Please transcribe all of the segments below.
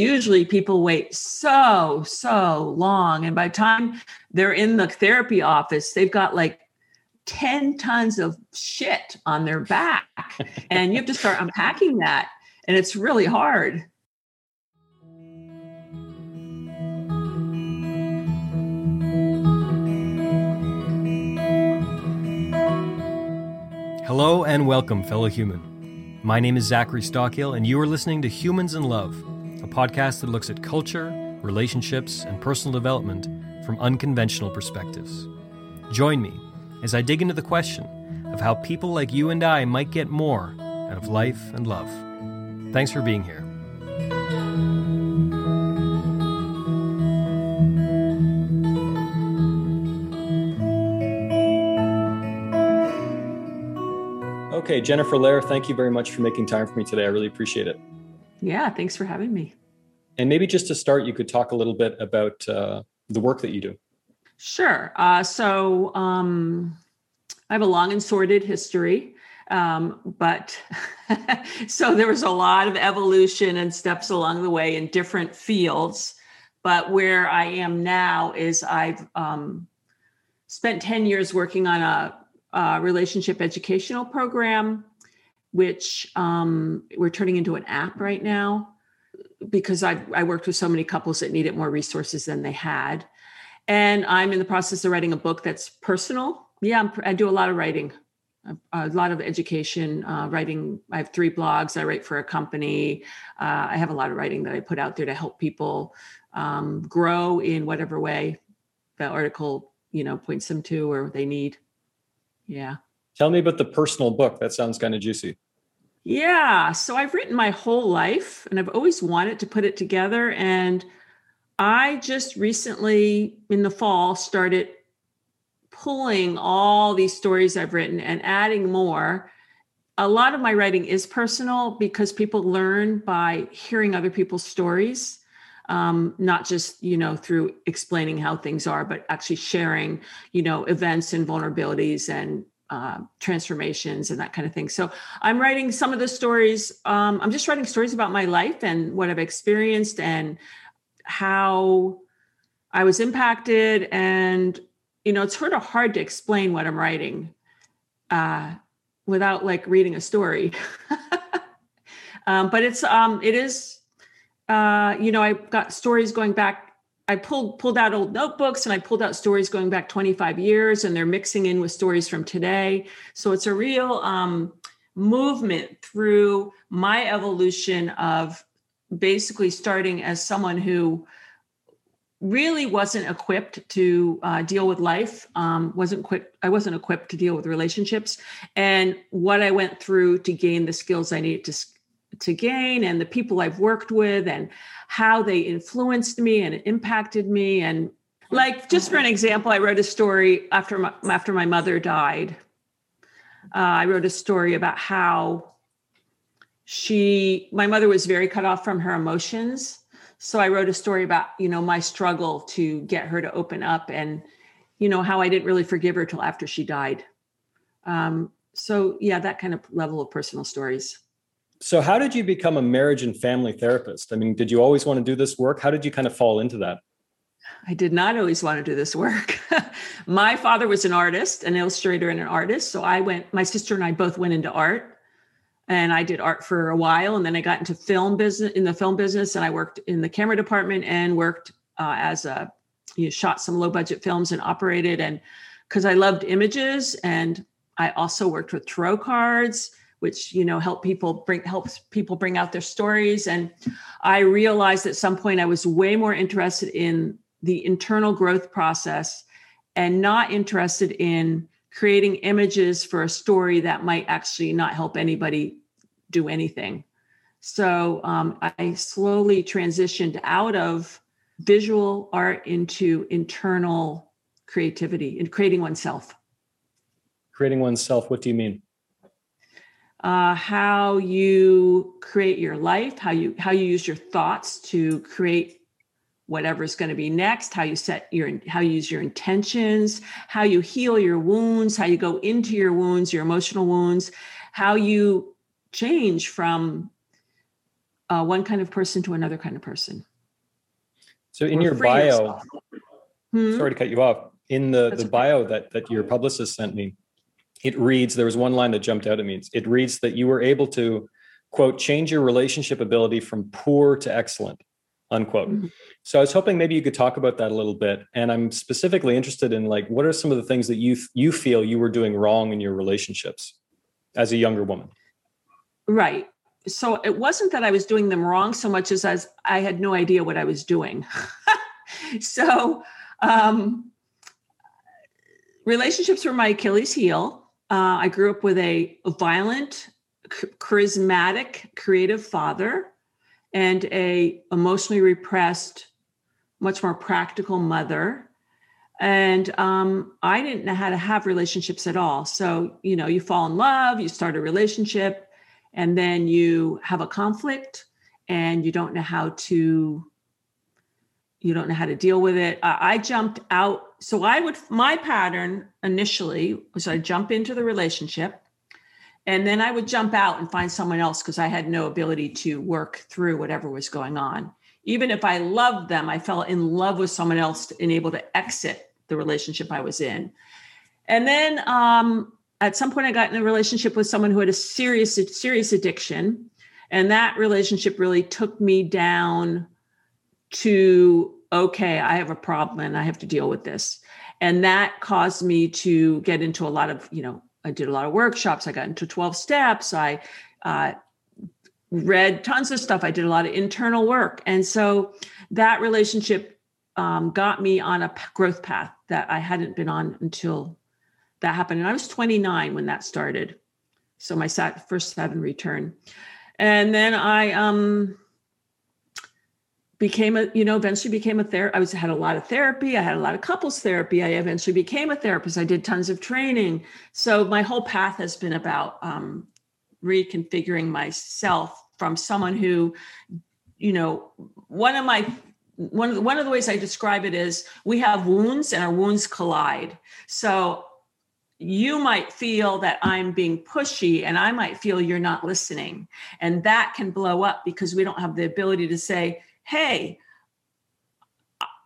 usually people wait so so long and by the time they're in the therapy office they've got like 10 tons of shit on their back and you have to start unpacking that and it's really hard Hello and welcome, fellow human. My name is Zachary Stockill, and you are listening to Humans in Love, a podcast that looks at culture, relationships, and personal development from unconventional perspectives. Join me as I dig into the question of how people like you and I might get more out of life and love. Thanks for being here. Okay, Jennifer Lair, thank you very much for making time for me today. I really appreciate it. Yeah, thanks for having me. And maybe just to start, you could talk a little bit about uh, the work that you do. Sure. Uh, so um, I have a long and sordid history. Um, but so there was a lot of evolution and steps along the way in different fields. But where I am now is I've um, spent 10 years working on a uh, relationship educational program, which um, we're turning into an app right now because I, I worked with so many couples that needed more resources than they had. And I'm in the process of writing a book that's personal. Yeah, I'm, i do a lot of writing, a, lot of education, uh, writing. I have three blogs. I write for a company. Uh, I have a lot of writing that I put out there to help people um, grow in whatever way the article, you know, points them to or they need. Yeah. Tell me about the personal book. That sounds kind of juicy. Yeah. So I've written my whole life and I've always wanted to put it together. And I just recently in the fall started pulling all these stories I've written and adding more. A lot of my writing is personal because people learn by hearing other people's stories um, not just you know through explaining how things are but actually sharing you know events and vulnerabilities and uh, transformations and that kind of thing so i'm writing some of the stories um, i'm just writing stories about my life and what i've experienced and how i was impacted and you know it's sort of hard to explain what i'm writing uh, without like reading a story um, but it's um, it is uh, you know, I've got stories going back. I pulled pulled out old notebooks and I pulled out stories going back 25 years, and they're mixing in with stories from today. So it's a real um, movement through my evolution of basically starting as someone who really wasn't equipped to uh, deal with life um, wasn't equipped i wasn't equipped to deal with relationships and what i went through to gain the skills i needed to to gain and the people I've worked with and how they influenced me and impacted me. And like just for an example I wrote a story after my, after my mother died. Uh, I wrote a story about how she my mother was very cut off from her emotions. So I wrote a story about you know my struggle to get her to open up and you know how I didn't really forgive her till after she died. Um, so yeah that kind of level of personal stories so, how did you become a marriage and family therapist? I mean, did you always want to do this work? How did you kind of fall into that? I did not always want to do this work. my father was an artist, an illustrator, and an artist. So, I went, my sister and I both went into art. And I did art for a while. And then I got into film business, in the film business. And I worked in the camera department and worked uh, as a, you know, shot some low budget films and operated. And because I loved images. And I also worked with tarot cards which you know help people bring helps people bring out their stories. And i realized at some point i was way more interested in the internal growth process and not interested in creating images for a story that might actually not help anybody do anything. So um, i slowly transitioned out of visual art into internal creativity and creating oneself. Creating oneself what do you mean uh, how you create your life, how you how you use your thoughts to create whatever's going to be next, how you set your how you use your intentions, how you heal your wounds, how you go into your wounds, your emotional wounds, how you change from uh, one kind of person to another kind of person. So in Or your bio. Hmm? sorry to cut you off. In the, That's the okay. bio that, that your publicist sent me, it reads, there was one line that jumped out at me. It reads that you were able to, quote, change your relationship ability from poor to excellent, unquote. Mhm. So I was hoping maybe you could talk about that a little bit. And I'm specifically interested in like, what are some of the things that you, you feel you were doing wrong in your relationships as a younger woman? Right. So it wasn't that I was doing them wrong so much as as I had no idea what I was doing. so um, relationships were my Achilles heel. Uh, I grew up with a, violent, charismatic, creative father and a emotionally repressed, much more practical mother. And um, I didn't know how to have relationships at all. So, you know, you fall in love, you start a relationship, and then you have a conflict and you don't know how to you don't know how to deal with it i, I jumped out so i would my pattern initially was i jump into the relationship and then i would jump out and find someone else because i had no ability to work through whatever was going on. Even if i loved them i fell in love with someone else and able to exit the relationship i was in. And then um, at some point i got in a relationship with someone who had a serious serious addiction and that relationship really took me down to okay i have a problem and i have to deal with this. And that caused me to get into a lot of you know i did a lot of workshops i got into 12 steps i uh, read tons of stuff i did a lot of internal work. And so that relationship um, got me on a growth path that i hadn't been on until that happened. And i was 29 when that started. So my first Saturn return. And then i um became a you know eventually became a therapist i was had a lot of therapy i had a lot of couples therapy i eventually became a therapist i did tons of training so my whole path has been about um, reconfiguring myself from someone who you know one of my one of the, one of the ways i describe it is we have wounds and our wounds collide so you might feel that I'm being pushy and I might feel you're not listening. And that can blow up because we don't have the ability to say, hey,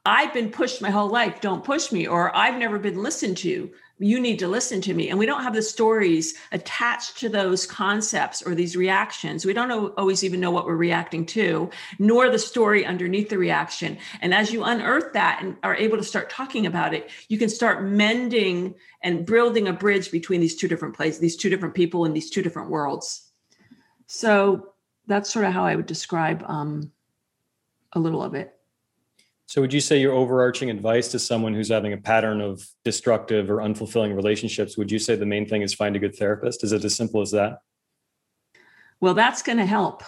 I've been pushed my whole life. Don't push me. Or I've never been listened to. You need to listen to me. And we don't have the stories attached to those concepts or these reactions. We don't always even know what we're reacting to, nor the story underneath the reaction. And as you unearth that and are able to start talking about it, you can start mending and building a bridge between these two different places, these two different people in these two different worlds. So that's sort of how I would describe um, a little of it. So would you say your overarching advice to someone who's having a pattern of destructive or unfulfilling relationships, would you say the main thing is find a good therapist? Is it as simple as that? Well, that's going to help.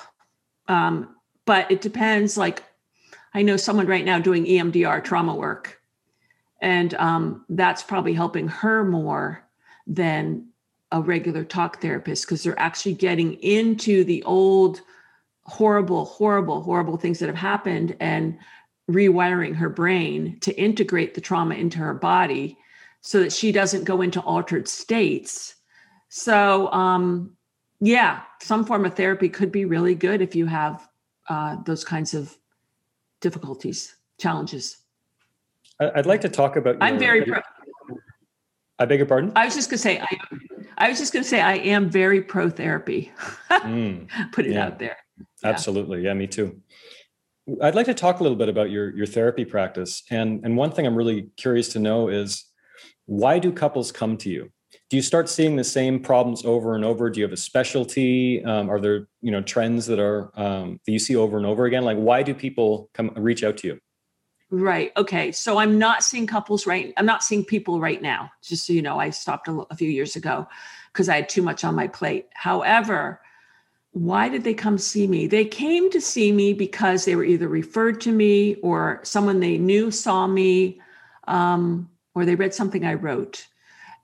Um, but it depends. Like, I know someone right now doing EMDR trauma work, and um, that's probably helping her more than a regular talk therapist because they're actually getting into the old, horrible, horrible, horrible things that have happened and rewiring her brain to integrate the trauma into her body so that she doesn't go into altered states. So, um, yeah, some form of therapy could be really good if you have uh, those kinds of difficulties, challenges. I'd like to talk about. I'm your- very. Pro- I beg your pardon. I was just gonna say. I, I was just gonna say I am very pro therapy. Mm, Put it Yeah. out there. Yeah. absolutely, yeah, me too. I'd like to talk a little bit about your your therapy practice, and and one thing I'm really curious to know is why do couples come to you? Do you start seeing the same problems over and over? Do you have a specialty? Um, are there you know trends that are um, that you see over and over again? Like why do people come reach out to you? Right. Okay. So I'm not seeing couples right. I'm not seeing people right now. Just so you know, I stopped a, a few years ago because I had too much on my plate. However, why did they come see me? They came to see me because they were either referred to me or someone they knew saw me, um, or they read something I wrote.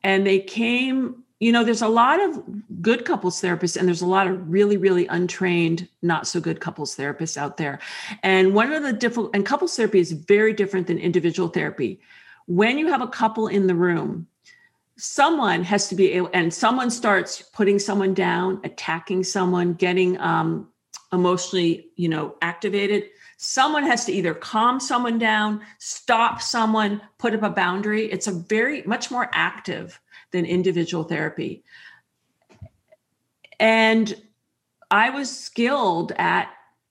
And they came, you know, there's a lot of good couples therapists and there's a lot of really, really untrained, not so good couples therapists out there. And one of the difficult, and couples therapy is very different than individual therapy. When you have a couple in the room, someone has to be able, and someone starts putting someone down, attacking someone, getting um, emotionally, you know, activated, someone has to either calm someone down, stop someone, put up a boundary. It's a very much more active than individual therapy. And I was skilled at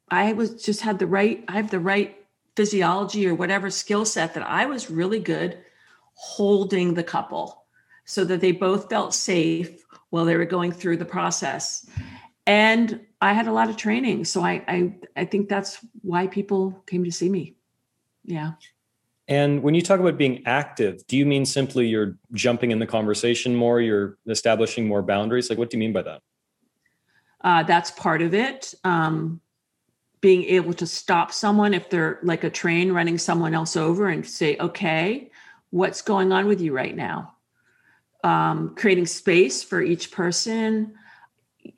I was just had the right I have the right physiology or whatever skill set that I was really good holding the couple so that they both felt safe while they were going through the process. And I had a lot of training. So I, I, I think that's why people came to see me. Yeah. And when you talk about being active, do you mean simply you're jumping in the conversation more, you're establishing more boundaries? Like, what do you mean by that? Uh, that's part of it. Um, being able to stop someone if they're like a train running someone else over and say, okay, what's going on with you right now? Um, creating space for each person,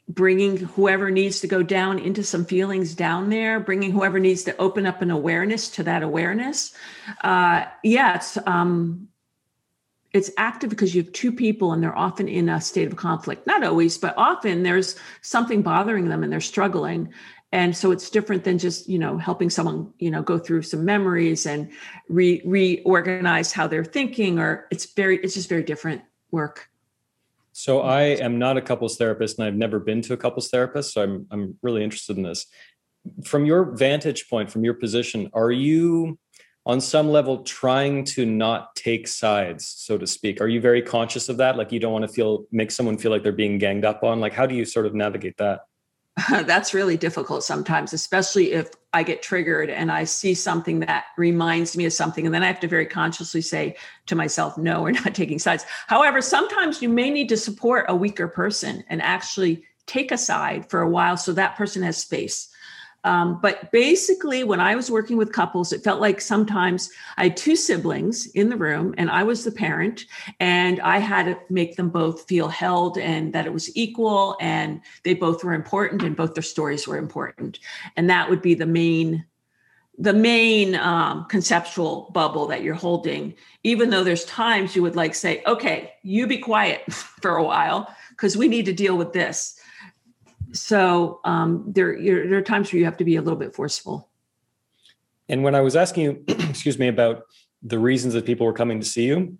bringing whoever needs to go down into some feelings down there bringing whoever needs to open up an awareness to that awareness. Uh yeah it's um it's active because you have two people and they're often in a state of conflict. Not always but often there's something bothering them and they're struggling. And so it's different than just you know helping someone you know go through some memories and re reorganize how they're thinking or it's very it's just very different work so I am not a couples therapist and I've never been to a couples therapist. So I'm I'm really interested in this. From your vantage point, from your position, are you on some level trying to not take sides, so to speak? Are you very conscious of that? Like you don't want to feel make someone feel like they're being ganged up on? Like how do you sort of navigate that? that's really difficult sometimes, especially if I get triggered and I see something that reminds me of something. And then I have to very consciously say to myself, no, we're not taking sides. However, sometimes you may need to support a weaker person and actually take a side for a while so that person has space. Um, but basically, when I was working with couples, it felt like sometimes I had two siblings in the room and I was the parent, and I had to make them both feel held and that it was equal and they both were important and both their stories were important. And that would be the main the main um, conceptual bubble that you're holding even though there's times you would like say okay you be quiet for a while because we need to deal with this so um, there, there are times where you have to be a little bit forceful. And when I was asking you, excuse me, about the reasons that people were coming to see you,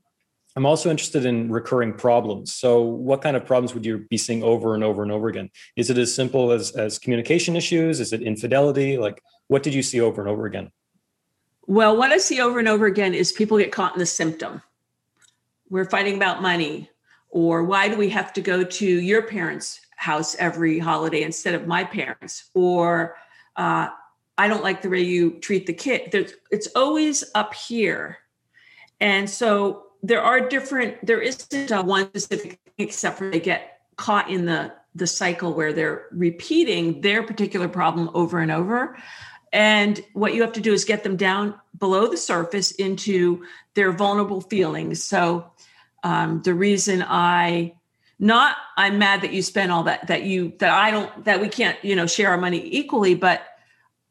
I'm also interested in recurring problems. So, what kind of problems would you be seeing over and over and over again? Is it as simple as as communication issues? Is it infidelity? Like, what did you see over and over again? Well, what I see over and over again is people get caught in the symptom. We're fighting about money, or why do we have to go to your parents' house every holiday instead of my parents or uh, i don't like the way you treat the kid. There's, it's always up here. And so there are different there isn't one specific except for they get caught in the the cycle where they're repeating their particular problem over and over. And what you have to do is get them down below the surface into their vulnerable feelings. So um, the reason i not i'm mad that you spent all that that you that i don't that we can't you know share our money equally but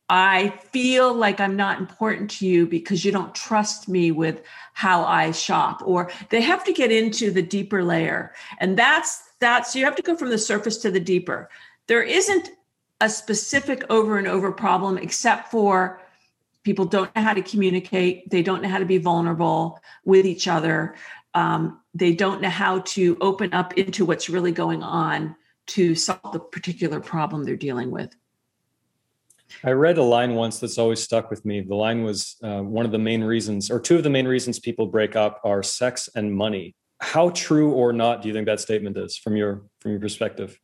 i feel like i'm not important to you because you don't trust me with how i shop or they have to get into the deeper layer. And that's that's you have to go from the surface to the deeper. There isn't a specific over and over problem except for people don't know how to communicate. They don't know how to be vulnerable with each other um, they don't know how to open up into what's really going on to solve the particular problem they're dealing with. I read a line once that's always stuck with me. The line was uh, one of the main reasons, or two of the main reasons people break up are sex and money. How true or not do you think that statement is from your from your perspective?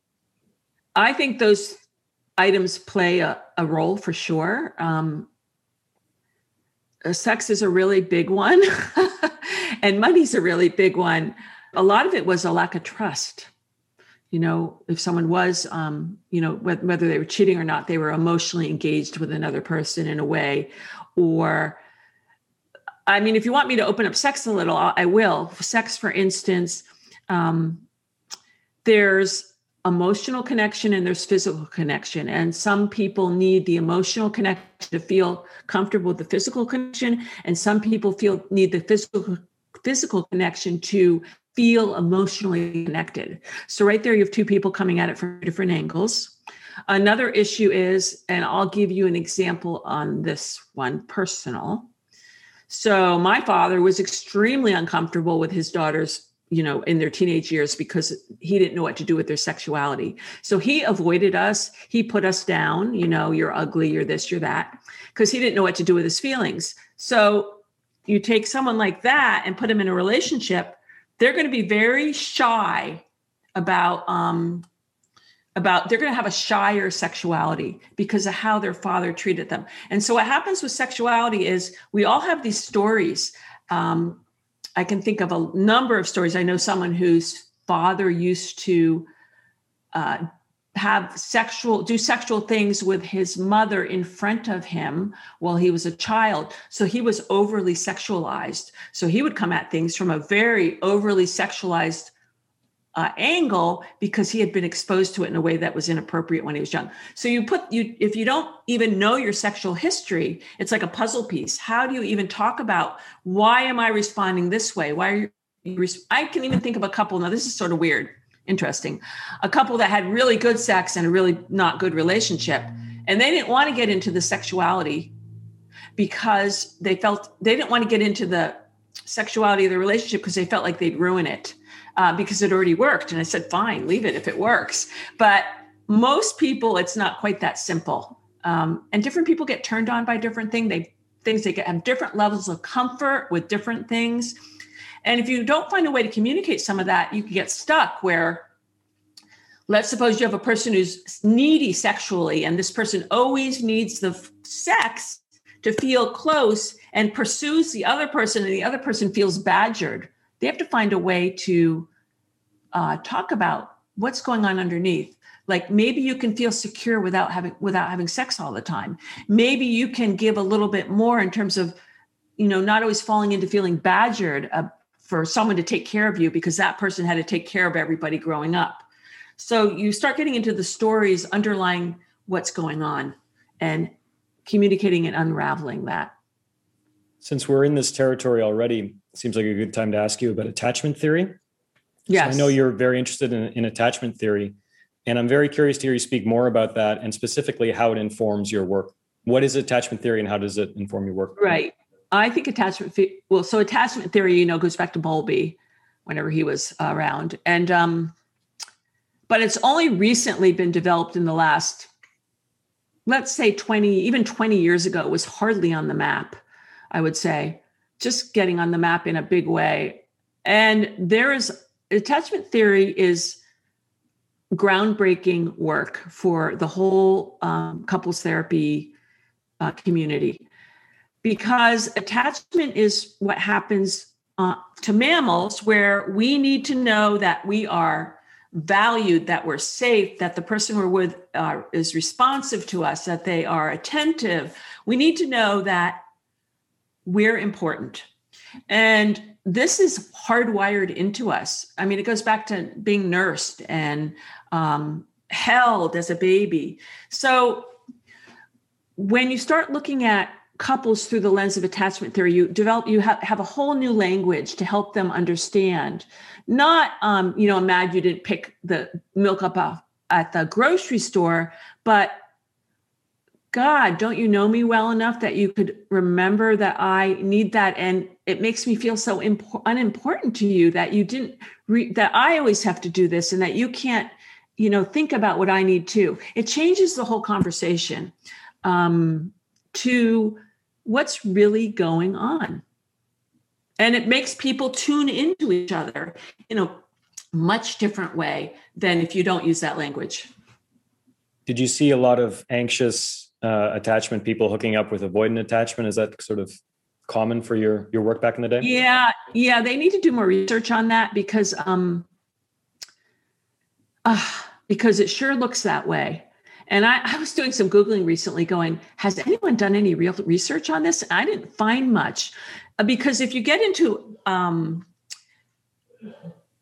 I think those items play a, a role for sure. Um, uh, sex is a really big one. and money's a really big one. A lot of it was a lack of trust. You know, if someone was, um, you know, whether they were cheating or not, they were emotionally engaged with another person in a way. Or, I mean, if you want me to open up sex a little, I will. Sex, for instance, um, there's emotional connection and there's physical connection. And some people need the emotional connection to feel comfortable with the physical connection, and some people feel need the physical physical connection to feel emotionally connected. So right there, you have two people coming at it from different angles. Another issue is, and I'll give you an example on this one personal. So my father was extremely uncomfortable with his daughters you know in their teenage years because he didn't know what to do with their sexuality so he avoided us he put us down you know you're ugly you're this you're that because he didn't know what to do with his feelings so you take someone like that and put them in a relationship they're going to be very shy about um about they're going to have a shyer sexuality because of how their father treated them. And so what happens with sexuality is we all have these stories. Um, i can think of a number of stories. I know someone whose father used to uh, have sexual do sexual things with his mother in front of him while he was a child so he was overly sexualized so he would come at things from a very overly sexualized uh, angle because he had been exposed to it in a way that was inappropriate when he was young. So you put you if you don't even know your sexual history, it's like a puzzle piece. How do you even talk about why am I responding this way? Why are you? I can even think of a couple. Now this is sort of weird, interesting. A couple that had really good sex and a really not good relationship, and they didn't want to get into the sexuality because they felt they didn't want to get into the sexuality of the relationship because they felt like they'd ruin it uh, because it already worked. And I said, fine, leave it if it works. But most people, it's not quite that simple. Um, and different people get turned on by different things. They things they get have different levels of comfort with different things. And if you don't find a way to communicate some of that, you can get stuck where let's suppose you have a person who's needy sexually and this person always needs the sex to feel close and pursues the other person and the other person feels badgered they have to find a way to uh, talk about what's going on underneath. Like maybe you can feel secure without having without having sex all the time. Maybe you can give a little bit more in terms of you know not always falling into feeling badgered uh, for someone to take care of you because that person had to take care of everybody growing up so you start getting into the stories underlying what's going on and communicating and unraveling that since we're in this territory already seems like a good time to ask you about attachment theory. Yes. So I know you're very interested in, in attachment theory, and I'm very curious to hear you speak more about that and specifically how it informs your work. What is attachment theory and how does it inform your work? Right. I think attachment, well, so attachment theory, you know, goes back to Bowlby whenever he was around. And, um, but it's only recently been developed in the last, let's say 20, even 20 years ago, it was hardly on the map, I would say just getting on the map in a big way. And there is attachment theory is groundbreaking work for the whole um, couples therapy uh, community because attachment is what happens uh, to mammals where we need to know that we are valued that we're safe that the person we're with uh, is responsive to us that they are attentive we need to know that we're important. And this is hardwired into us. I mean, it goes back to being nursed and um, held as a baby. So when you start looking at couples through the lens of attachment theory, you develop, you have, have a whole new language to help them understand. Not, um, you know, i'm mad you didn't pick the milk up at the grocery store, but God, don't you know me well enough that you could remember that I need that? And it makes me feel so impo- unimportant to you that you didn't, re- that I always have to do this and that you can't, you know, think about what I need too. It changes the whole conversation um, to what's really going on. And it makes people tune into each other in a much different way than if you don't use that language. Did you see a lot of anxious uh, attachment people hooking up with avoidant attachment is that sort of common for your your work back in the day yeah yeah they need to do more research on that because um uh, because it sure looks that way and I, I was doing some googling recently going has anyone done any real research on this i didn't find much uh, because if you get into um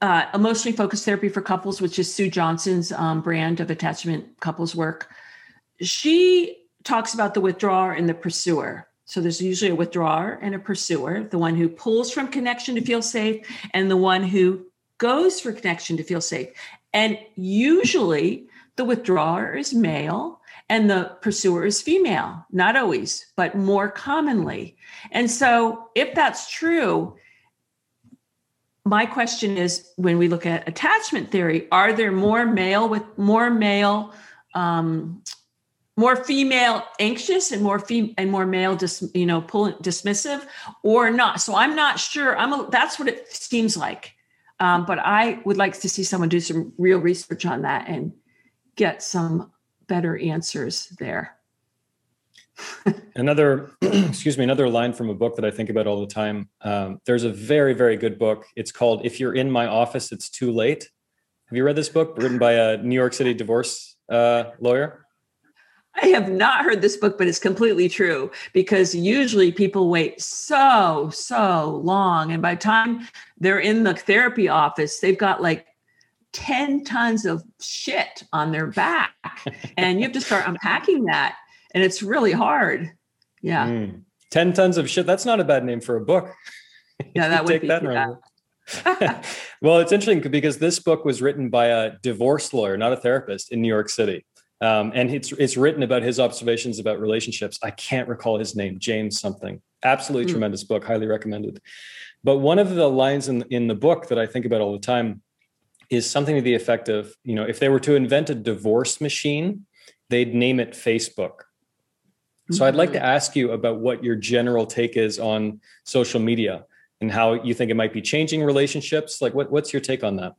uh, emotionally focused therapy for couples, which is Sue Johnson's um, brand of attachment couples work. She talks about the withdrawer and the pursuer. So there's usually a withdrawer and a pursuer, the one who pulls from connection to feel safe and the one who goes for connection to feel safe. And usually the withdrawer is male and the pursuer is female. Not always, but more commonly. And so, if that's true, my question is when we look at attachment theory, are there more male with more male, um, more female anxious and more fem- and more male dis- you know pull dismissive or not so i'm not sure i'm a, that's what it seems like um, but i would like to see someone do some real research on that and get some better answers there. another, excuse me, another line from a book that I think about all the time. Um, there's a very, very good book. It's called "If You're in My Office, It's Too Late." Have you read this book, written by a New York City divorce uh, lawyer? I have not heard this book, but it's completely true because usually people wait so, so long. And by the time they're in the therapy office, they've got like 10 tons of shit on their back. And you have to start unpacking that and it's really hard. Yeah. Mm. 10 tons of shit that's not a bad name for a book. Yeah that would be, that yeah. well it's interesting because this book was written by a divorce lawyer not a therapist in new york city. Um, and it's it's written about his observations about relationships. I can't recall his name james something. Absolutely mm. tremendous book highly recommended. But one of the lines in, in the book that i think about all the time is something to the effect of, you know, if they were to invent a divorce machine, they'd name it Facebook. So I'd like to mm-hmm. ask you about what your general take is on social media and how you think it might be changing relationships. Like, what, what's your take on that?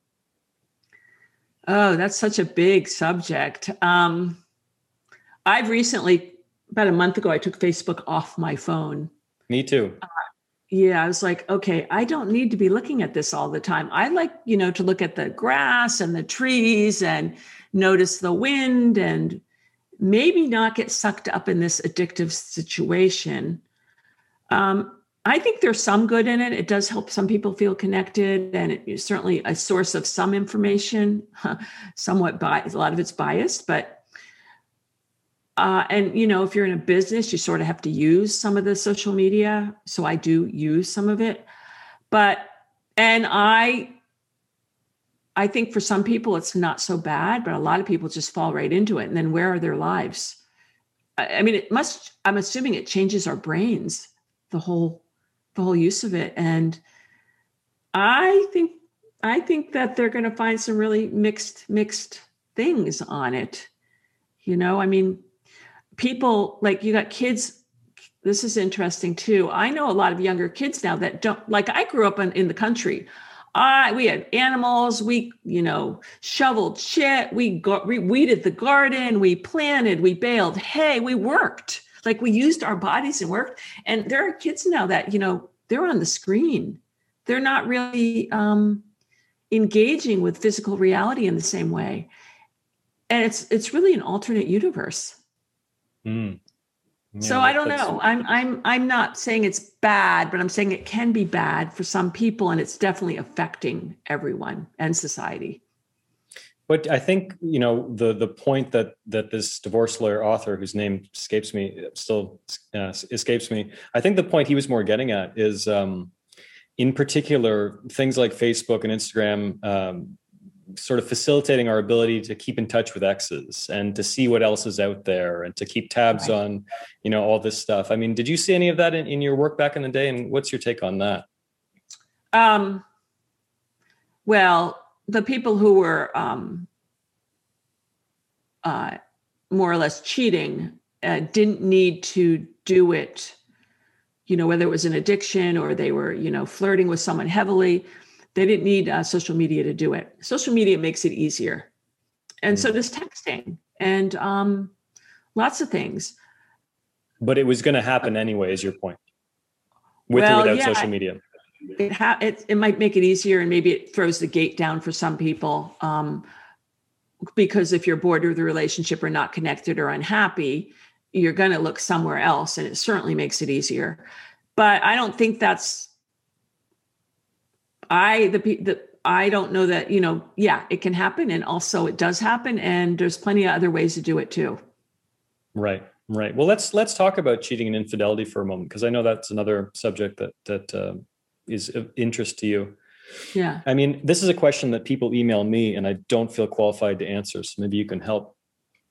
Oh, that's such a big subject. Um, I've recently, about a month ago, I took Facebook off my phone. Me too. Uh, yeah, I was like, okay, I don't need to be looking at this all the time. I like, you know, to look at the grass and the trees and notice the wind and maybe not get sucked up in this addictive situation. Um, I think there's some good in it. It does help some people feel connected, and it is certainly a source of some information. Somewhat biased, a lot of it's biased, but uh, and you know, if you're in a business, you sort of have to use some of the social media. So I do use some of it, but and I, I think for some people it's not so bad, but a lot of people just fall right into it. And then where are their lives? I, I mean, it must. I'm assuming it changes our brains, the whole, the whole use of it. And I think, I think that they're going to find some really mixed, mixed things on it. You know, I mean, people like you got kids this is interesting too. I know a lot of younger kids now that don't like i grew up in, in the country. I, we had animals we you know shoveled shit we, got, we weeded the garden we planted we baled. Hay we worked. Like we used our bodies and worked. And there are kids now that you know they're on the screen. They're not really um, engaging with physical reality in the same way. And it's it's really an alternate universe Mm. Yeah, so I don't know. I'm I'm I'm not saying it's bad, but I'm saying it can be bad for some people, and it's definitely affecting everyone and society. But I think you know the the point that that this divorce lawyer author, whose name escapes me, still uh, escapes me. I think the point he was more getting at is, um, in particular, things like Facebook and Instagram um, sort of facilitating our ability to keep in touch with exes and to see what else is out there and to keep tabs right. on you know all this stuff. I mean did you see any of that in, in your work back in the day? And what's your take on that? Um well the people who were um uh more or less cheating uh, didn't need to do it you know whether it was an addiction or they were you know flirting with someone heavily they didn't need uh, social media to do it. Social media makes it easier. And mm. so does texting and um, lots of things. But it was going to happen anyway, is your point, with well, or without yeah, social media. It, ha- it, it might make it easier and maybe it throws the gate down for some people. Um, because if you're bored with the relationship or not connected or unhappy, you're going to look somewhere else. And it certainly makes it easier. But I don't think that's I the the I don't know that you know. Yeah, it can happen, and also it does happen, and there's plenty of other ways to do it too. Right, right. Well, let's let's talk about cheating and infidelity for a moment because I know that's another subject that that uh, is of interest to you. Yeah. I mean, this is a question that people email me and I don't feel qualified to answer. So maybe you can help.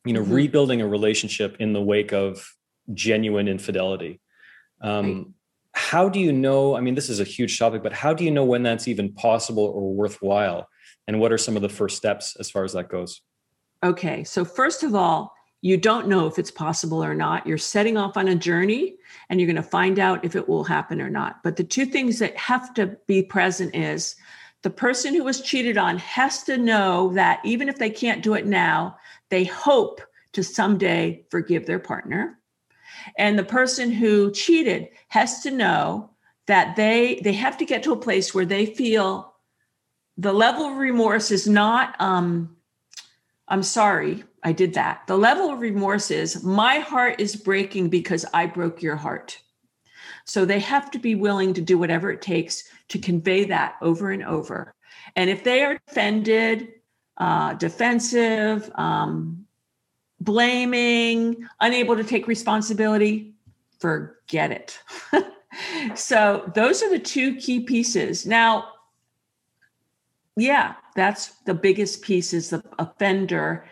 You know, mm-hmm. rebuilding a relationship in the wake of genuine infidelity. Um, right. How do you know? I mean, this is a huge topic, but how do you know when that's even possible or worthwhile? And what are some of the first steps as far as that goes? Okay. So, first of all, you don't know if it's possible or not. You're setting off on a journey and you're going to find out if it will happen or not. But the two things that have to be present is the person who was cheated on has to know that even if they can't do it now, they hope to someday forgive their partner. And the person who cheated has to know that they they have to get to a place where they feel the level of remorse is not um I'm sorry, I did that. The level of remorse is my heart is breaking because I broke your heart. So they have to be willing to do whatever it takes to convey that over and over. And if they are offended, uh, defensive, um, blaming, unable to take responsibility, forget it. so those are the two key pieces. Now, yeah, that's the biggest piece is the offender.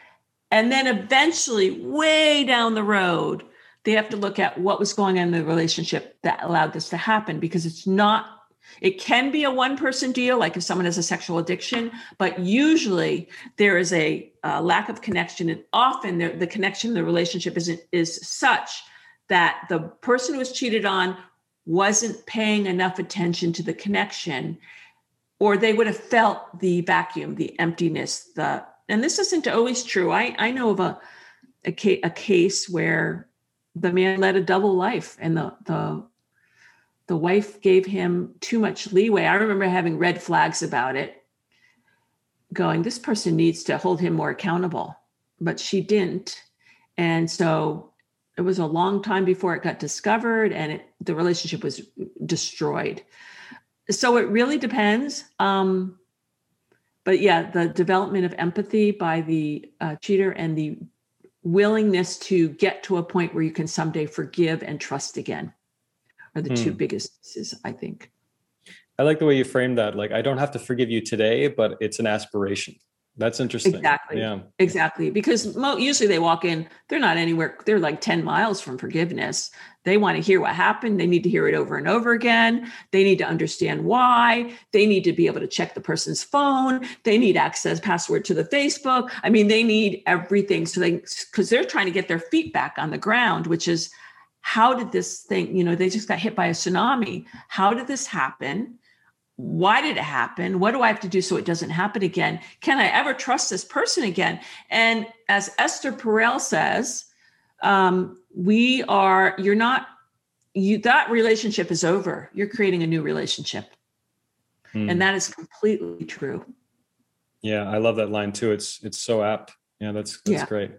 And then eventually, way down the road, they have to look at what was going on in the relationship that allowed this to happen because it's not it can be a one person deal, like if someone has a sexual addiction, but usually there is a, a lack of connection. And often the, the connection the relationship is, is such that the person who was cheated on wasn't paying enough attention to the connection or they would have felt the vacuum, the emptiness, the and this isn't always true. I, I know of a, a, ca- a case where the man led a double life and the, the the wife gave him too much leeway. I remember having red flags about it, going, this person needs to hold him more accountable. But she didn't. And so it was a long time before it got discovered and it, the relationship was destroyed so it really depends. Um, but yeah, the development of empathy by the uh, cheater and the willingness to get to a point where you can someday forgive and trust again are the two hmm. biggest pieces, I think. I like the way you framed that. Like, I don't have to forgive you today, but it's an aspiration. That's interesting. Exactly. Yeah. Exactly. Because mo- usually they walk in, they're not anywhere, they're like 10 miles from forgiveness. They want to hear what happened. They need to hear it over and over again. They need to understand why. They need to be able to check the person's phone. They need access password to the Facebook. I mean, they need everything. So they, because they're trying to get their feet back on the ground, which is how did this thing, you know, they just got hit by a tsunami. How did this happen? why did it happen? What do I have to do so it doesn't happen again? Can I ever trust this person again? And as Esther Perel says, um, we are, you're not, you, that relationship is over. You're creating a new relationship. Hmm. And that is completely true. Yeah, I love that line too. It's, it's so apt. Yeah, that's, that's yeah. great.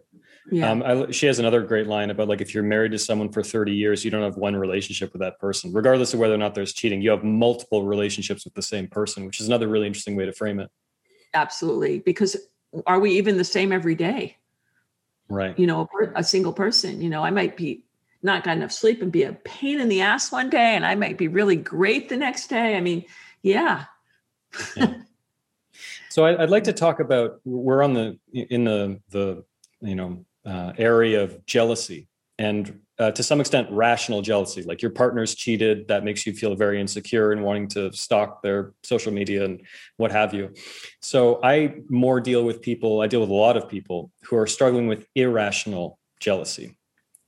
Yeah. Um, I, she has another great line about like if you're married to someone for 30 years, you don't have one relationship with that person, regardless of whether or not there's cheating. You have multiple relationships with the same person, which is another really interesting way to frame it. Absolutely, because are we even the same every day? Right. You know, a, a single person. You know, I might be not got enough sleep and be a pain in the ass one day, and I might be really great the next day. I mean, yeah. yeah. So I, I'd like to talk about we're on the in the the you know uh, area of jealousy and uh, to some extent rational jealousy. Like your partner's cheated. That makes you feel very insecure and wanting to stalk their social media and what have you. So i more deal with people i deal with a lot of people who are struggling with irrational jealousy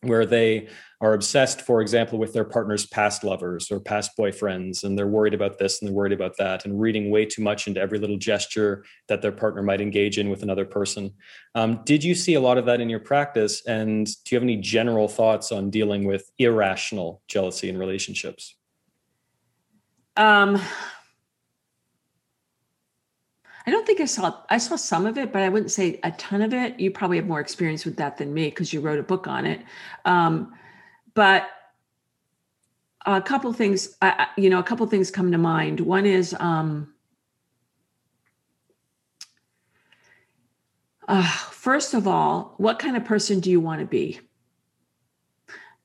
where they are obsessed, for example, with their partner's past lovers or past boyfriends, and they're worried about this and they're worried about that, and reading way too much into every little gesture that their partner might engage in with another person. Um, did you see a lot of that in your practice? And do you have any general thoughts on dealing with irrational jealousy in relationships? Um, I don't think I saw I saw some of it, but I wouldn't say a ton of it. You probably have more experience with that than me because you wrote a book on it. Um, but a couple things, you know, a couple things come to mind. One is um, uh, first of all, what kind of person do you want to be?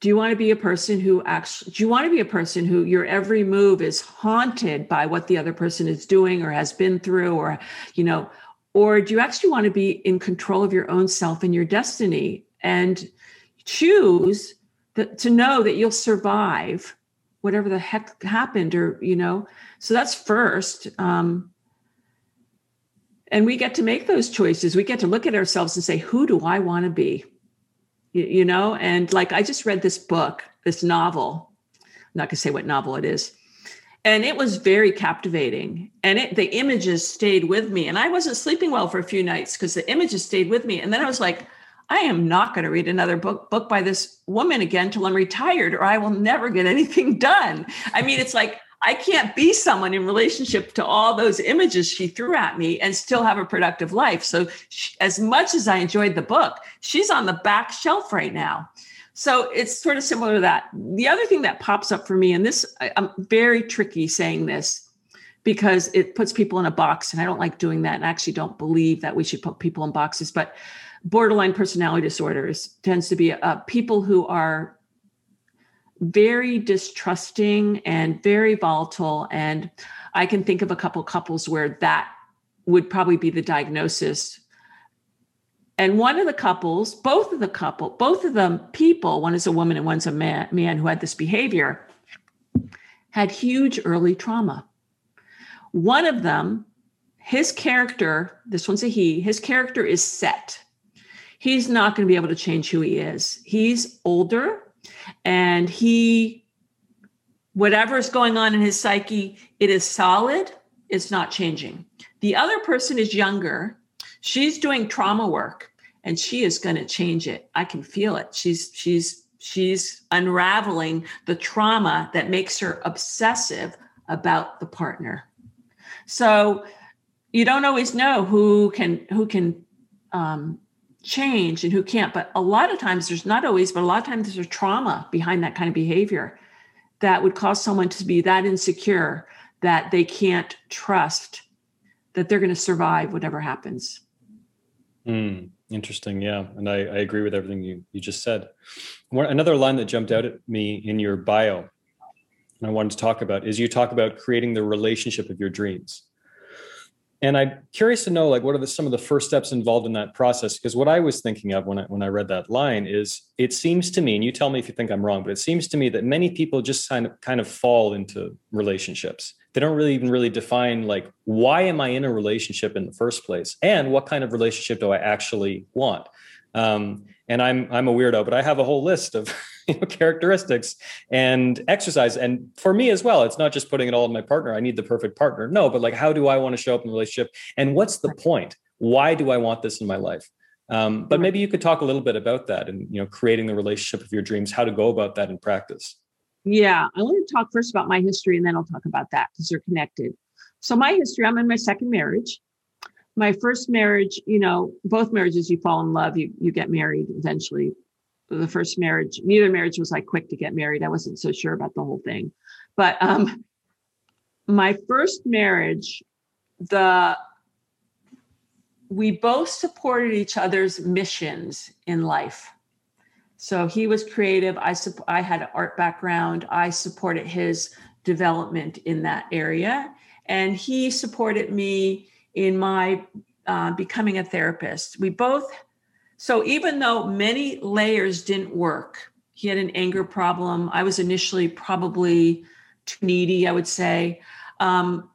Do you want to be a person who actually do you want to be a person who your every move is haunted by what the other person is doing or has been through or you know or do you actually want to be in control of your own self and your destiny and choose to know that you'll survive whatever the heck happened or you know? So that's first um, and we get to make those choices. We get to look at ourselves and say who do i want to be you, you know? And like i just read this book this novel. I'm not going to say what novel it is. And it was very captivating. And it the images stayed with me. And i wasn't sleeping well for a few nights because the images stayed with me. And then i was like i am not going to read another book book by this woman again till i'm retired or i will never get anything done. I mean it's like I can't be someone in relationship to all those images she threw at me and still have a productive life. So, she, as much as I enjoyed the book, she's on the back shelf right now. So, it's sort of similar to that. The other thing that pops up for me, and this, I, I'm very tricky saying this because it puts people in a box, and I don't like doing that. And I actually don't believe that we should put people in boxes, but borderline personality disorders tends to be uh, people who are very distrusting and very volatile. And I can think of a couple couples where that would probably be the diagnosis. And one of the couples, both of the couple, both of them people, one is a woman and one's a man, man who had this behavior, had huge early trauma. One of them, his character, this one's a he, his character is set. He's not going to be able to change who he is. He's older and he whatever is going on in his psyche it is solid it's not changing. The other person is younger. She's doing trauma work and she is going to change it. I can feel it. She's she's she's unraveling the trauma that makes her obsessive about the partner. So you don't always know who can who can um, change and who can't. But a lot of times there's not always, but a lot of times there's a trauma behind that kind of behavior that would cause someone to be that insecure that they can't trust that they're going to survive whatever happens. Mm, interesting. Yeah. And I, I, agree with everything you, you just said. One, another line that jumped out at me in your bio, and I wanted to talk about, is you talk about creating the relationship of your dreams and I'm curious to know, like, what are the, some of the first steps involved in that process? Because what I was thinking of when I, when I read that line is, it seems to me, and you tell me if you think I'm wrong, but it seems to me that many people just kind of kind of fall into relationships. They don't really even really define like, why am I in a relationship in the first place, and what kind of relationship do I actually want? Um, and I'm I'm a weirdo, but I have a whole list of you know, characteristics and exercise. And for me as well, it's not just putting it all in my partner. I need the perfect partner. No, but like, how do I want to show up in a relationship? And what's the point? Why do I want this in my life? Um, but maybe you could talk a little bit about that and you know creating the relationship of your dreams, how to go about that in practice. Yeah, I want to talk first about my history, and then I'll talk about that because they're connected. So my history, I'm in my second marriage. My first marriage, you know, both marriages, you fall in love, you you get married eventually the first marriage, neither marriage was like quick to get married. I wasn't so sure about the whole thing. But um, my first marriage, the we both supported each other's missions in life. So he was creative. I I had an art background. I supported his development in that area, and he supported me in my uh, becoming a therapist. We both so even though many layers didn't work, he had an anger problem. I was initially probably too needy, I would say. Um,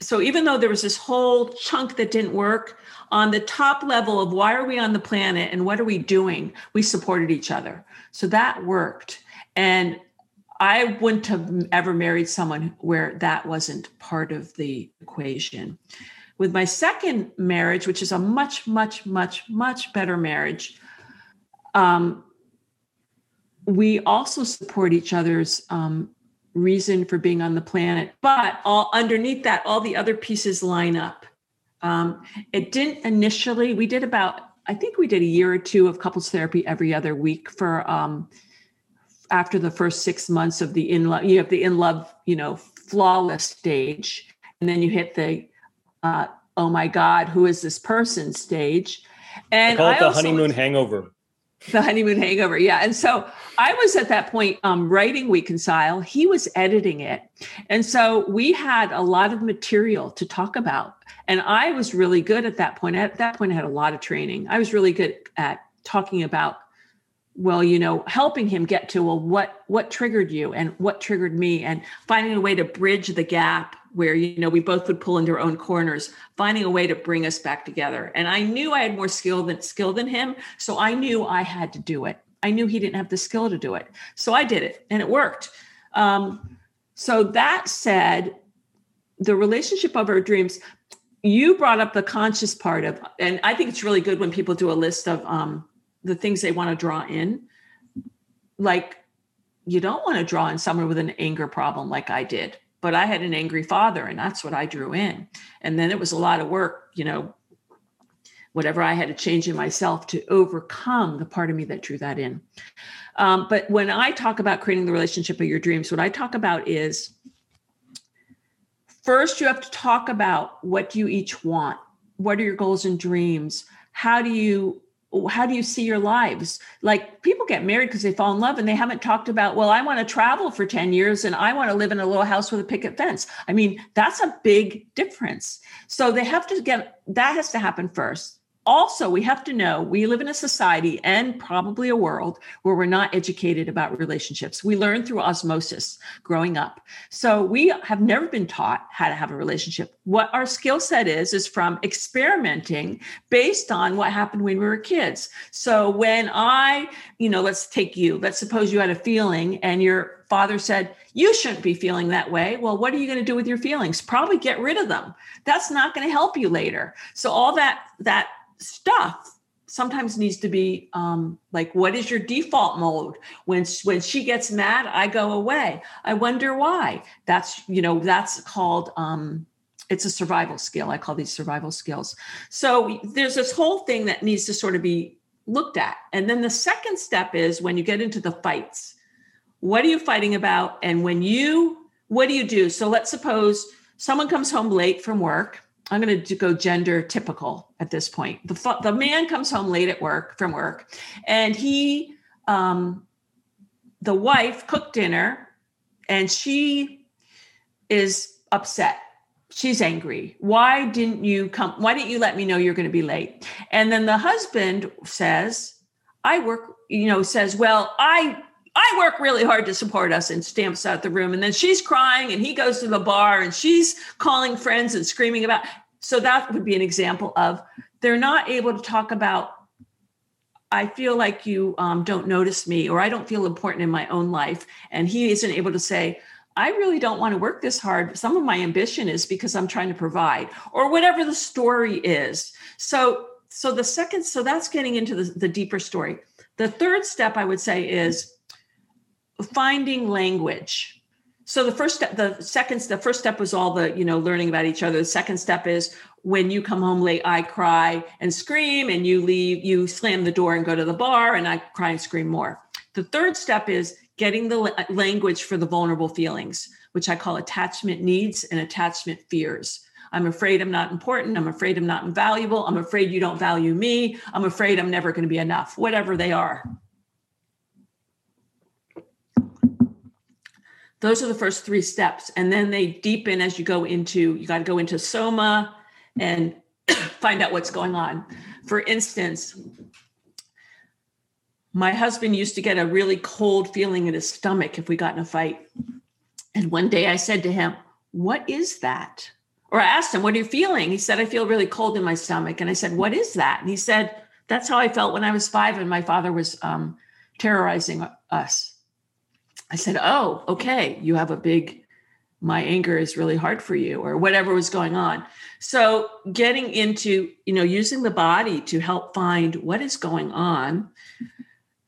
so even though there was this whole chunk that didn't work, on the top level of why are we on the planet and what are we doing, we supported each other. So that worked. And I wouldn't have ever married someone where that wasn't part of the equation. With my second marriage, which is a much, much, much, much better marriage, um, we also support each other's um, reason for being on the planet. But all underneath that, all the other pieces line up. Um, it didn't initially. We did about, I think we did a year or two of couples therapy every other week for um, after the first six months of the in love. You have the in love, you know, flawless stage, and then you hit the uh, oh my God, who is this person stage. And I call it I the honeymoon hangover. the honeymoon hangover yeah. And so i was at that point um, writing reconcile he was editing it. And so we had a lot of material to talk about. And i was really good at that point. At that point i had a lot of training. I was really good at talking about well you know helping him get to well what what triggered you and what triggered me? And finding a way to bridge the gap where you know we both would pull into our own corners finding a way to bring us back together. And i knew i had more skill than skill than him so i knew i had to do it. I knew he didn't have the skill to do it so i did it and it worked. Um, so that said the relationship of our dreams you brought up the conscious part of and i think it's really good when people do a list of um, the things they want to draw in. Like you don't want to draw in someone with an anger problem like i did but i had an angry father and that's what i drew in. And then it was a lot of work you know whatever i had to change in myself to overcome the part of me that drew that in. Um, but when i talk about creating the relationship of your dreams what i talk about is first you have to talk about what you each want? What are your goals and dreams? How do you how do you see your lives? Like people get married because they fall in love and they haven't talked about well i want to travel for 10 years and i want to live in a little house with a picket fence. I mean that's a big difference. So they have to get that has to happen first also we have to know we live in a society and probably a world where we're not educated about relationships. We learn through osmosis growing up. So we have never been taught how to have a relationship. What our skill set is is from experimenting based on what happened when we were kids. So when i you know let's take you let's suppose you had a feeling and your father said you shouldn't be feeling that way. Well what are you going to do with your feelings? Probably get rid of them. That's not going to help you later. So all that that stuff sometimes needs to be um, like what is your default mode? When when she gets mad i go away. I wonder why. That's you know that's called um, it's a survival skill. I call these survival skills. So there's this whole thing that needs to sort of be looked at. And then the second step is when you get into the fights what are you fighting about and when you what do you do so let's suppose someone comes home late from work I'm going to go gender typical at this point. The, the man comes home late at work from work and he, um, the wife cooked dinner and she is upset. She's angry. Why didn't you come? Why didn't you let me know you're going to be late? And then the husband says, I work, you know, says, well, I I work really hard to support us and stamps out the room. And then she's crying and he goes to the bar and she's calling friends and screaming about. So that would be an example of they're not able to talk about, I feel like you um, don't notice me or I don't feel important in my own life. And he isn't able to say, I really don't want to work this hard. Some of my ambition is because I'm trying to provide or whatever the story is. So, so the second, so that's getting into the, the deeper story. The third step I would say is finding language. So the first step the second the first step was all the you know learning about each other. The second step is when you come home late i cry and scream and you leave you slam the door and go to the bar and i cry and scream more. The third step is getting the language for the vulnerable feelings which i call attachment needs and attachment fears. I'm afraid i'm not important. I'm afraid i'm not valuable. I'm afraid you don't value me. I'm afraid i'm never going to be enough whatever they are those are the first three steps. And then they deepen as you go into you got to go into soma and find out what's going on. For instance my husband used to get a really cold feeling in his stomach if we got in a fight. And one day i said to him what is that? Or i asked him what are you feeling? He said i feel really cold in my stomach. And i said what is that? And he said that's how i felt when i was five and my father was um, terrorizing us I said, Oh, okay, you have a big, my anger is really hard for you, or whatever was going on. So, getting into, you know, using the body to help find what is going on.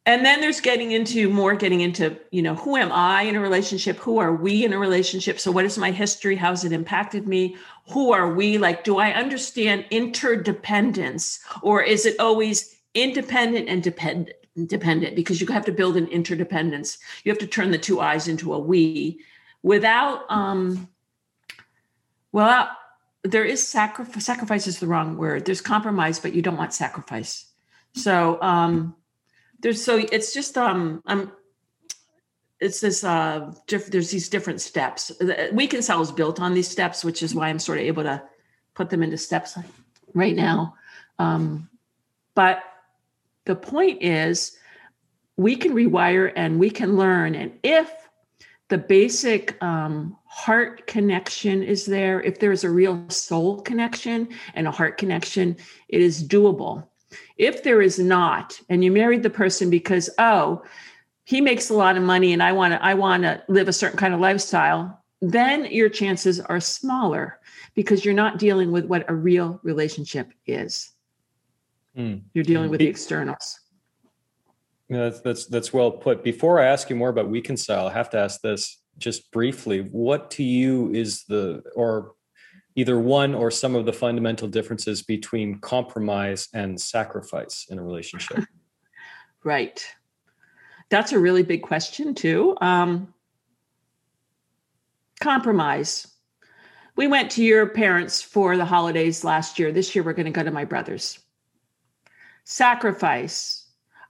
And then there's getting into more getting into, you know, who am I in a relationship? Who are we in a relationship? So, what is my history? How's it impacted me? Who are we? Like, do I understand interdependence or is it always independent and dependent? Dependent because you have to build an interdependence. You have to turn the two eyes into a we without um well there is sacrifice sacrifice is the wrong word. There's compromise, but you don't want sacrifice. So um there's so it's just um i'm it's this uh diff, there's these different steps Weconcile is built on these steps which is why i'm sort of able to put them into steps right now um but the point is we can rewire and we can learn and if the basic um, heart connection is there if there's a real soul connection and a heart connection it is doable if there is not and you married the person because oh he makes a lot of money and I want to I want to live a certain kind of lifestyle, then your chances are smaller because you're not dealing with what a real relationship is. Mm. You're dealing with the externals. Yeah, that's that's that's well put. Before I ask you more about Weconcile, I have to ask this just briefly. What to you is the or either one or some of the fundamental differences between compromise and sacrifice in a relationship? right. That's a really big question, too. Um, compromise. We went to your parents for the holidays last year. This year, we're going to go to my brother's. Sacrifice.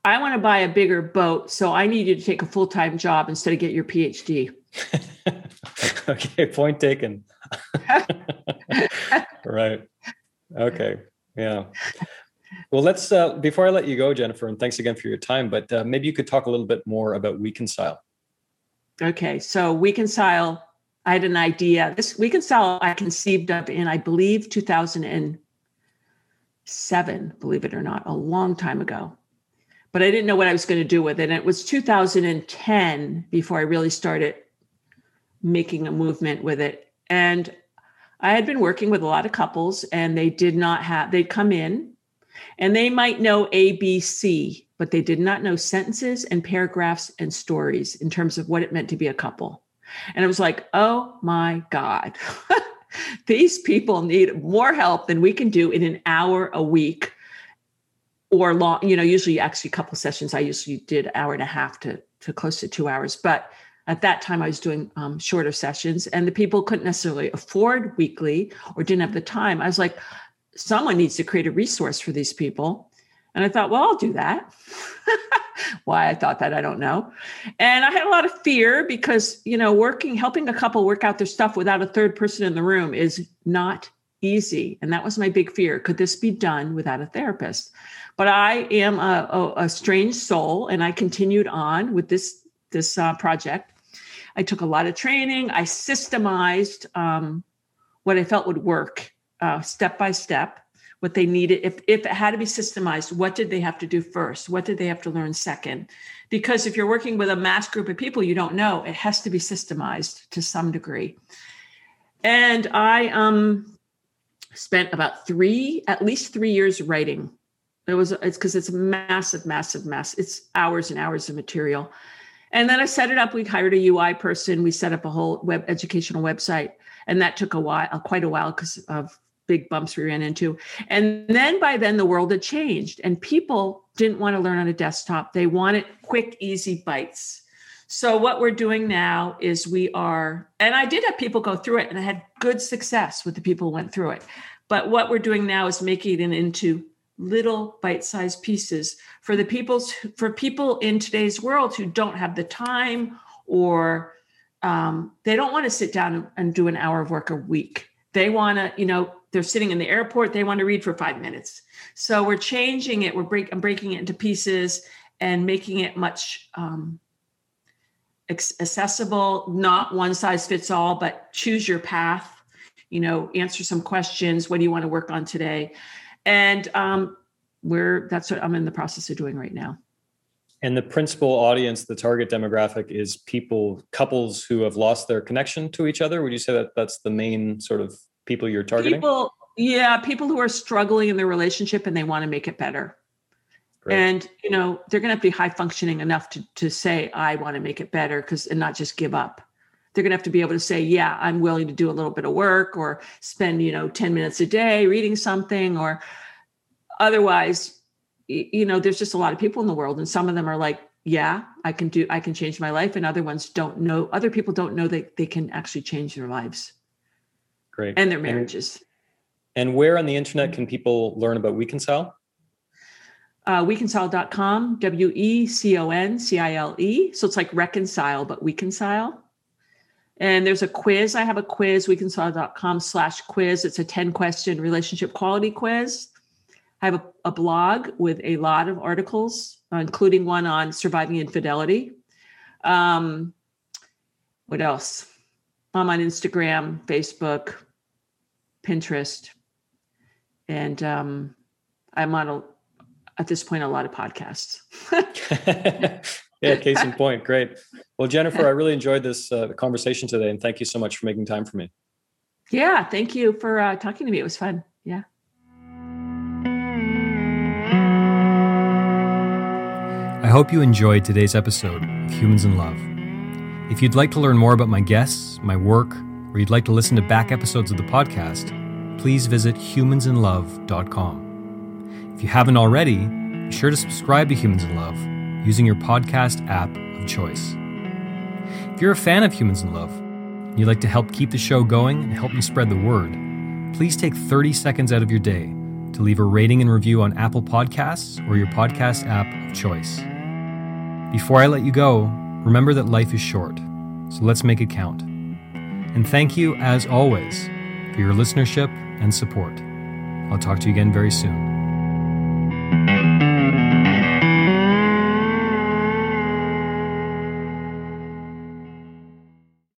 I want to buy a bigger boat, so I need you to take a full time job instead of get your PhD. okay, point taken. right. Okay. Yeah. Well, let's uh, before I let you go, Jennifer, and thanks again for your time. But uh, maybe you could talk a little bit more about Weconcile. Okay, so Weconcile, I had an idea. This Weconcile I conceived of in, I believe, 2007. Believe it or not, a long time ago. But I didn't know what I was going to do with it. And it was 2010 before I really started making a movement with it. And I had been working with a lot of couples, and they did not have. They'd come in and they might know ABC, but they did not know sentences and paragraphs and stories in terms of what it meant to be a couple. And it was like, oh my God, these people need more help than we can do in an hour a week or long, you know, usually actually a couple sessions. I usually did hour and a half to, to close to two hours. But at that time, I was doing um, shorter sessions, and the people couldn't necessarily afford weekly or didn't have the time. I was like, someone needs to create a resource for these people. And I thought, well, I'll do that. Why I thought that, I don't know. And I had a lot of fear because, you know, working, helping a couple work out their stuff without a third person in the room is not easy. And that was my big fear. Could this be done without a therapist? But I am a, a, a strange soul, and I continued on with this this uh, project. I took a lot of training. I systemized um, what I felt would work uh, step by step what they needed if, if it had to be systemized what did they have to do first? What did they have to learn second? Because if you're working with a mass group of people you don't know. It has to be systemized to some degree. And i um spent about three at least three years writing. It was it's because it's a massive massive mass it's hours and hours of material. And then i set it up. We hired a ui person. We set up a whole web educational website. And that took a while quite a while because of big bumps we ran into. And then by then, the world had changed, and people didn't want to learn on a desktop. They wanted quick, easy bites. So, what we're doing now is we are, and I did have people go through it, and I had good success with the people who went through it. But what we're doing now is making it into little bite-sized pieces for the people's for people in today's world who don't have the time or um, they don't want to sit down and do an hour of work a week. They want to, you know, they're sitting in the airport they want to read for five minutes. So we're changing it we're break, I'm breaking it into pieces and making it much um, accessible not one size fits all but choose your path you know answer some questions what do you want to work on today? And um, we're that's what i'm in the process of doing right now. And the principal audience the target demographic is people couples who have lost their connection to each other. Would you say that that's the main sort of people you're targeting? People, yeah, people who are struggling in their relationship and they want to make it better. Great. And you know, they're going to have to be high functioning enough to to say I want to make it better because and not just give up. They're going to have to be able to say, yeah, I'm willing to do a little bit of work or spend, you know, 10 minutes a day reading something or otherwise you know, there's just a lot of people in the world and some of them are like, yeah, I can do I can change my life and other ones don't know other people don't know that they can actually change their lives. Great. And their marriages. And, and where on the internet can people learn about Weconcile? uh, weconcile.com, W E C O N C I L E. So it's like reconcile, but weconcile. And there's a quiz. I have a quiz, weconcile.com slash quiz. It's a 10 question relationship quality quiz. I have a, a blog with a lot of articles, uh, including one on surviving infidelity. Um, what else? I'm on Instagram, Facebook, Pinterest, and um, I'm on a, at this point a lot of podcasts. yeah, case in point. Great. Well, Jennifer, I really enjoyed this uh, conversation today, and thank you so much for making time for me. Yeah, thank you for uh, talking to me. It was fun. Yeah. I hope you enjoyed today's episode of Humans in Love. If you'd like to learn more about my guests, my work, or you'd like to listen to back episodes of the podcast, please visit humansinlove.com. If you haven't already, be sure to subscribe to Humans in Love using your podcast app of choice. If you're a fan of Humans in Love, and you'd like to help keep the show going and help me spread the word, please take 30 seconds out of your day to leave a rating and review on Apple Podcasts or your podcast app of choice. Before I let you go, remember that life is short, so let's make it count. And thank you, as always, for your listenership and support. I'll talk to you again very soon.